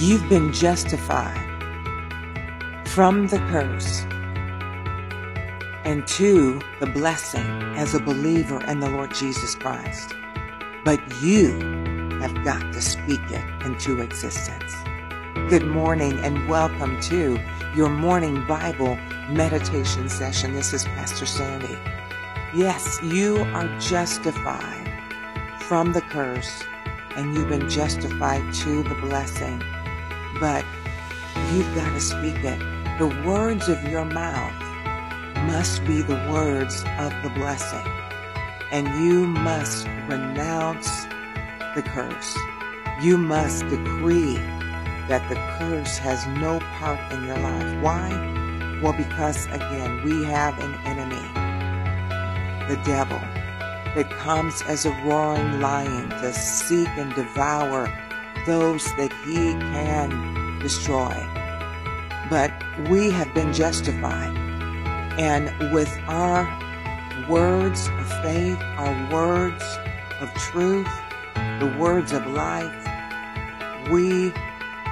You've been justified from the curse and to the blessing as a believer in the Lord Jesus Christ. But you have got to speak it into existence. Good morning and welcome to your morning Bible meditation session. This is Pastor Sandy. Yes, you are justified from the curse and you've been justified to the blessing. But you've got to speak it. The words of your mouth must be the words of the blessing. And you must renounce the curse. You must decree that the curse has no part in your life. Why? Well, because again, we have an enemy, the devil, that comes as a roaring lion to seek and devour those that he can destroy. But we have been justified. And with our words of faith, our words of truth, the words of life, we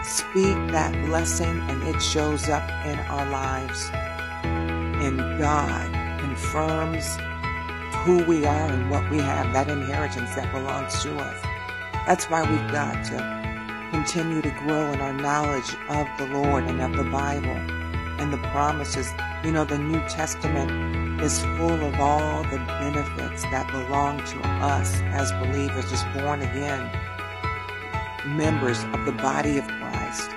speak that blessing and it shows up in our lives. And God confirms who we are and what we have, that inheritance that belongs to us. That's why we've got to continue to grow in our knowledge of the Lord and of the Bible and the promises. You know, the New Testament is full of all the benefits that belong to us as believers, as born again members of the body of Christ.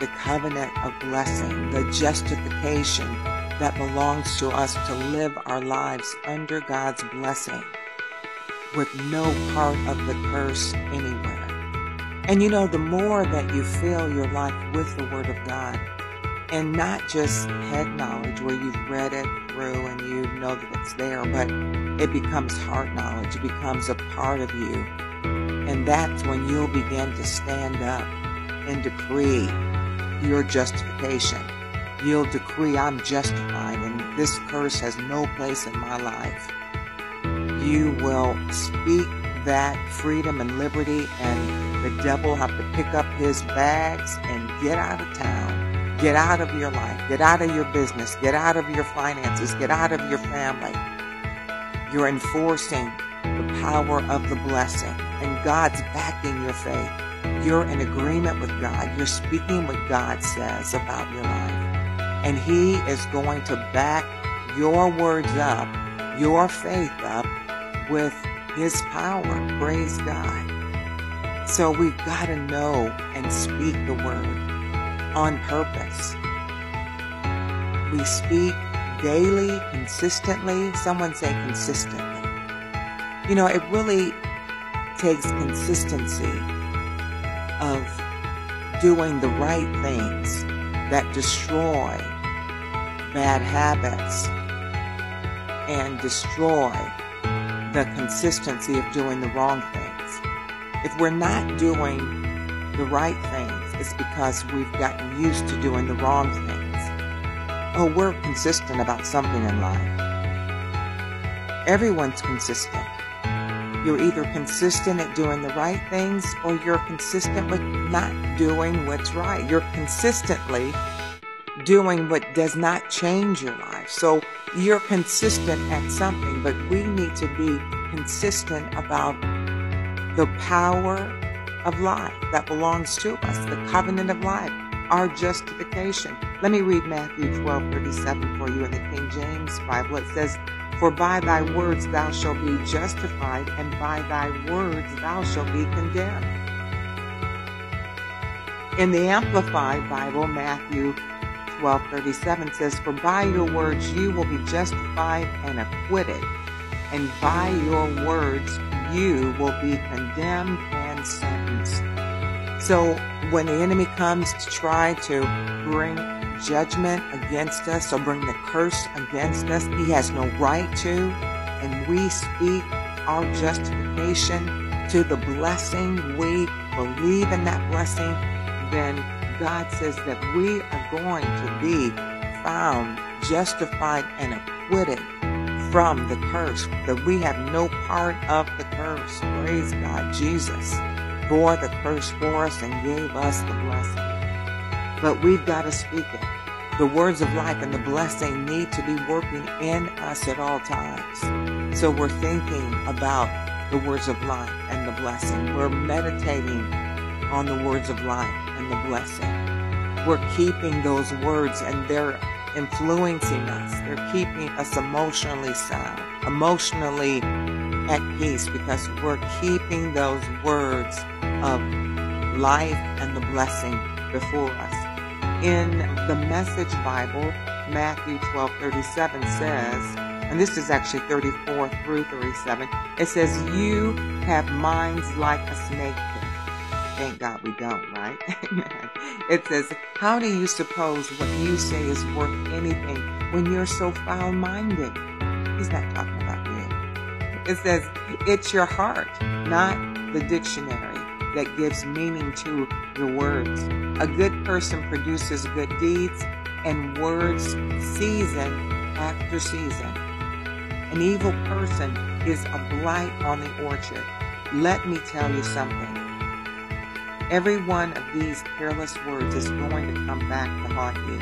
The covenant of blessing, the justification that belongs to us to live our lives under God's blessing with no part of the curse anywhere. And you know, the more that you fill your life with the Word of God, and not just head knowledge where you've read it through and you know that it's there, but it becomes heart knowledge. It becomes a part of you. And that's when you'll begin to stand up and decree your justification. You'll decree, I'm justified and this curse has no place in my life. You will speak that freedom and liberty and the devil have to pick up his bags and get out of town. Get out of your life. Get out of your business. Get out of your finances. Get out of your family. You're enforcing the power of the blessing and God's backing your faith. You're in agreement with God. You're speaking what God says about your life. And He is going to back your words up, your faith up with His power. Praise God. So we've got to know and speak the word on purpose. We speak daily, consistently. Someone say consistently. You know, it really takes consistency of doing the right things that destroy bad habits and destroy the consistency of doing the wrong things. If we're not doing the right things, it's because we've gotten used to doing the wrong things. Oh, we're consistent about something in life. Everyone's consistent. You're either consistent at doing the right things or you're consistent with not doing what's right. You're consistently doing what does not change your life. So you're consistent at something, but we need to be consistent about the power of life that belongs to us, the covenant of life, our justification. Let me read Matthew 12 37 for you in the King James Bible. It says, For by thy words thou shalt be justified, and by thy words thou shalt be condemned. In the Amplified Bible, Matthew 12:37 says, "For by your words you will be justified and acquitted, and by your words you will be condemned and sentenced." So when the enemy comes to try to bring judgment against us or bring the curse against us, he has no right to, and we speak our justification to the blessing. We believe in that blessing, then God says that we are going to be found justified and acquitted from the curse, that we have no part of the curse. Praise God, Jesus. bore the curse for us and gave us the blessing. But we've got to speak it. The words of life and the blessing need to be working in us at all times. So we're thinking about the words of life and the blessing. We're meditating on the words of life and the blessing. We're keeping those words and they're influencing us. They're keeping us emotionally sound, emotionally at peace because we're keeping those words of life and the blessing before us. In the Message Bible, Matthew 12 37 says, and this is actually 34 through 37, it says, You have minds like a snake Thank God we don't, right? it says, How do you suppose what you say is worth anything when you're so foul minded? He's not talking about you. It says, It's your heart, not the dictionary, that gives meaning to your words. A good person produces good deeds and words season after season. An evil person is a blight on the orchard. Let me tell you something. Every one of these careless words is going to come back to haunt you.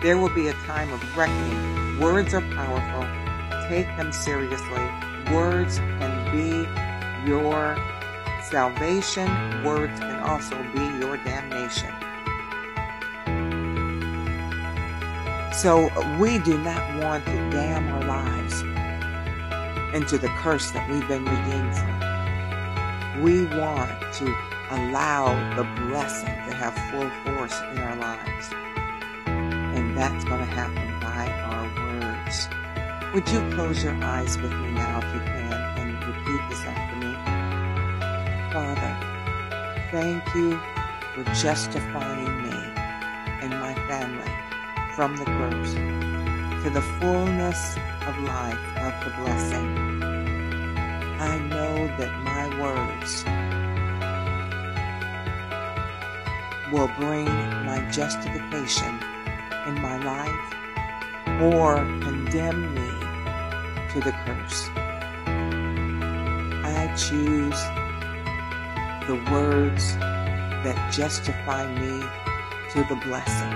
There will be a time of reckoning. Words are powerful. Take them seriously. Words can be your salvation. Words can also be your damnation. So we do not want to damn our lives into the curse that we've been redeemed from. We want to allow the blessing to have full force in our lives. And that's going to happen by our words. Would you close your eyes with me now if you can and repeat this after me? Father, thank you for justifying me and my family from the curse to the fullness of life of the blessing. I know that my words will bring my justification in my life or condemn me to the curse. I choose the words that justify me to the blessing,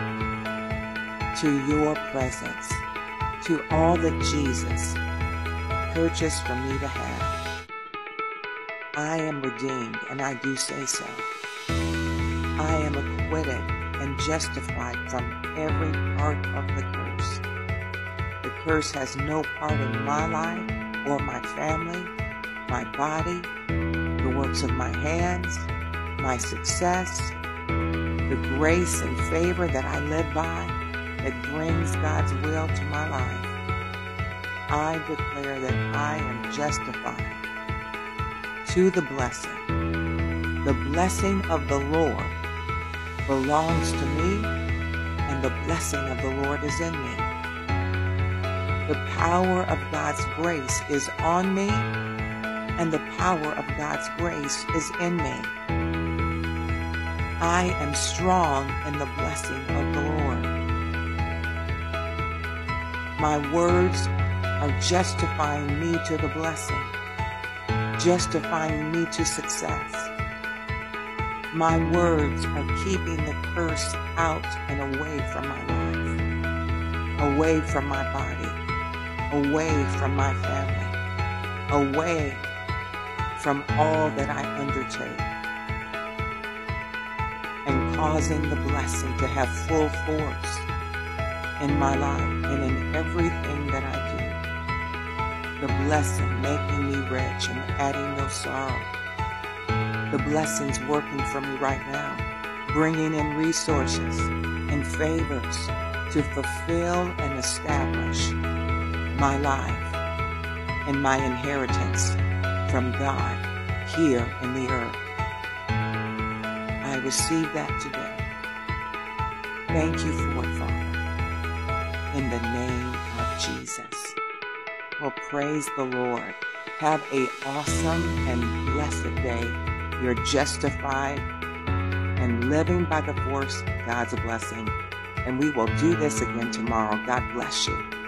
to your presence, to all that Jesus purchased for me to have. I am redeemed, and I do say so. I am acquitted and justified from every part of the curse. The curse has no part in my life or my family, my body, the works of my hands, my success, the grace and favor that I live by that brings God's will to my life. I declare that I am justified to the blessing, the blessing of the Lord belongs to me, and the blessing of the Lord is in me. The power of God's grace is on me, and the power of God's grace is in me. I am strong in the blessing of the Lord. My words are justifying me to the blessing, justifying me to success. My words are keeping the curse out and away from my life, away from my body, away from my family, away from all that I undertake, and causing the blessing to have full force in my life and in everything that I do. The blessing making me rich and adding no sorrow the blessings working for me right now, bringing in resources and favors to fulfill and establish my life and my inheritance from God here in the earth. I receive that today. Thank you for it, Father. In the name of Jesus. Well, praise the Lord. Have a awesome and blessed day you're justified and living by the force God's blessing. And we will do this again tomorrow. God bless you.